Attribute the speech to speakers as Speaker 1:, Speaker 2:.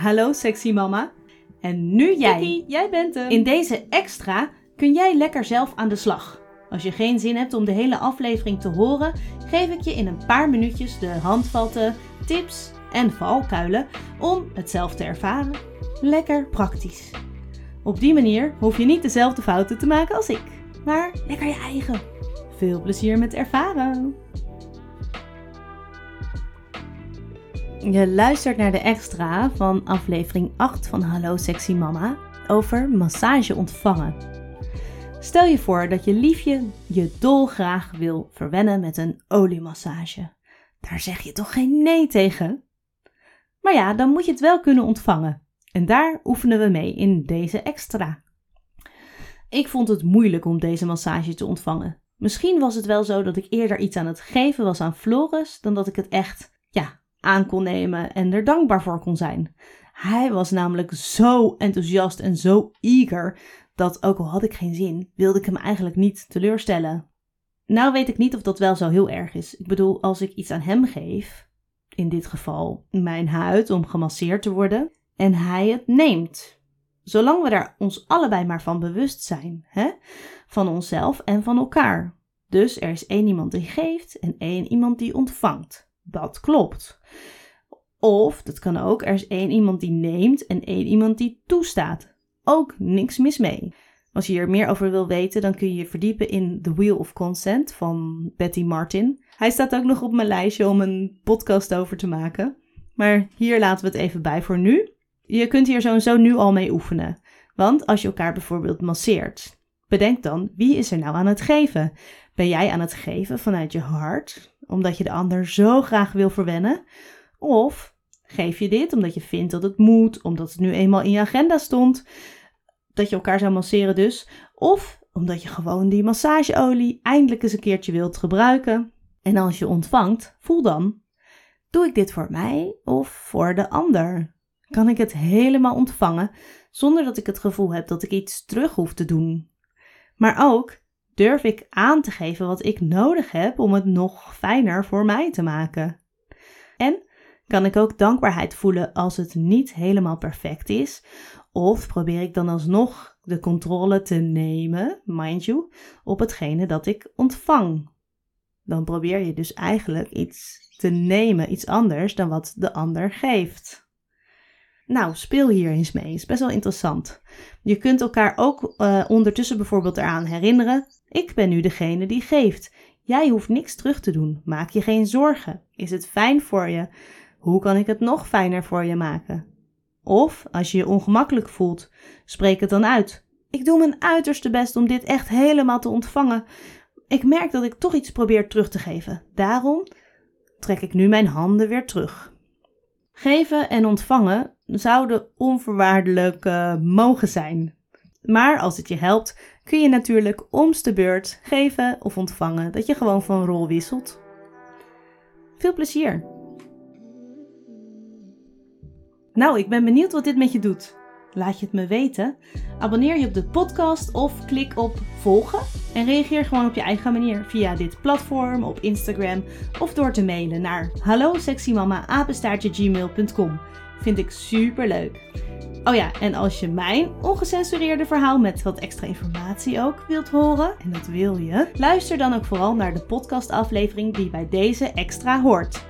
Speaker 1: Hallo sexy mama. En nu jij.
Speaker 2: Kiki, jij bent hem.
Speaker 1: In deze extra kun jij lekker zelf aan de slag. Als je geen zin hebt om de hele aflevering te horen, geef ik je in een paar minuutjes de handvatten, tips en valkuilen om het zelf te ervaren. Lekker praktisch. Op die manier hoef je niet dezelfde fouten te maken als ik, maar lekker je eigen. Veel plezier met ervaren. Je luistert naar de extra van aflevering 8 van Hallo Sexy Mama over massage ontvangen. Stel je voor dat je liefje je dolgraag wil verwennen met een oliemassage. Daar zeg je toch geen nee tegen? Maar ja, dan moet je het wel kunnen ontvangen. En daar oefenen we mee in deze extra. Ik vond het moeilijk om deze massage te ontvangen. Misschien was het wel zo dat ik eerder iets aan het geven was aan Floris dan dat ik het echt, ja, aan kon nemen en er dankbaar voor kon zijn. Hij was namelijk zo enthousiast en zo eager dat ook al had ik geen zin, wilde ik hem eigenlijk niet teleurstellen. Nou weet ik niet of dat wel zo heel erg is. Ik bedoel, als ik iets aan hem geef, in dit geval mijn huid om gemasseerd te worden, en hij het neemt. Zolang we daar ons allebei maar van bewust zijn, hè? van onszelf en van elkaar. Dus er is één iemand die geeft en één iemand die ontvangt. Dat klopt. Of, dat kan ook, er is één iemand die neemt en één iemand die toestaat. Ook niks mis mee. Als je hier meer over wil weten, dan kun je je verdiepen in The Wheel of Consent van Betty Martin. Hij staat ook nog op mijn lijstje om een podcast over te maken. Maar hier laten we het even bij voor nu. Je kunt hier sowieso nu al mee oefenen. Want als je elkaar bijvoorbeeld masseert, bedenk dan wie is er nou aan het geven? Ben jij aan het geven vanuit je hart, omdat je de ander zo graag wil verwennen? Of geef je dit omdat je vindt dat het moet, omdat het nu eenmaal in je agenda stond, dat je elkaar zou masseren dus? Of omdat je gewoon die massageolie eindelijk eens een keertje wilt gebruiken? En als je ontvangt, voel dan: doe ik dit voor mij of voor de ander? Kan ik het helemaal ontvangen zonder dat ik het gevoel heb dat ik iets terug hoef te doen? Maar ook durf ik aan te geven wat ik nodig heb om het nog fijner voor mij te maken? En kan ik ook dankbaarheid voelen als het niet helemaal perfect is? Of probeer ik dan alsnog de controle te nemen, mind you, op hetgene dat ik ontvang? Dan probeer je dus eigenlijk iets te nemen, iets anders dan wat de ander geeft. Nou, speel hier eens mee. Is best wel interessant. Je kunt elkaar ook uh, ondertussen bijvoorbeeld eraan herinneren: ik ben nu degene die geeft. Jij hoeft niks terug te doen. Maak je geen zorgen. Is het fijn voor je? Hoe kan ik het nog fijner voor je maken? Of als je je ongemakkelijk voelt, spreek het dan uit. Ik doe mijn uiterste best om dit echt helemaal te ontvangen. Ik merk dat ik toch iets probeer terug te geven. Daarom trek ik nu mijn handen weer terug. Geven en ontvangen zouden onvoorwaardelijk uh, mogen zijn. Maar als het je helpt, kun je natuurlijk omste beurt geven of ontvangen dat je gewoon van rol wisselt. Veel plezier! Nou, ik ben benieuwd wat dit met je doet. Laat je het me weten. Abonneer je op de podcast of klik op volgen en reageer gewoon op je eigen manier via dit platform, op Instagram of door te mailen naar hallo Vind ik super leuk. Oh ja, en als je mijn ongecensureerde verhaal met wat extra informatie ook wilt horen, en dat wil je, luister dan ook vooral naar de podcastaflevering die bij deze extra hoort.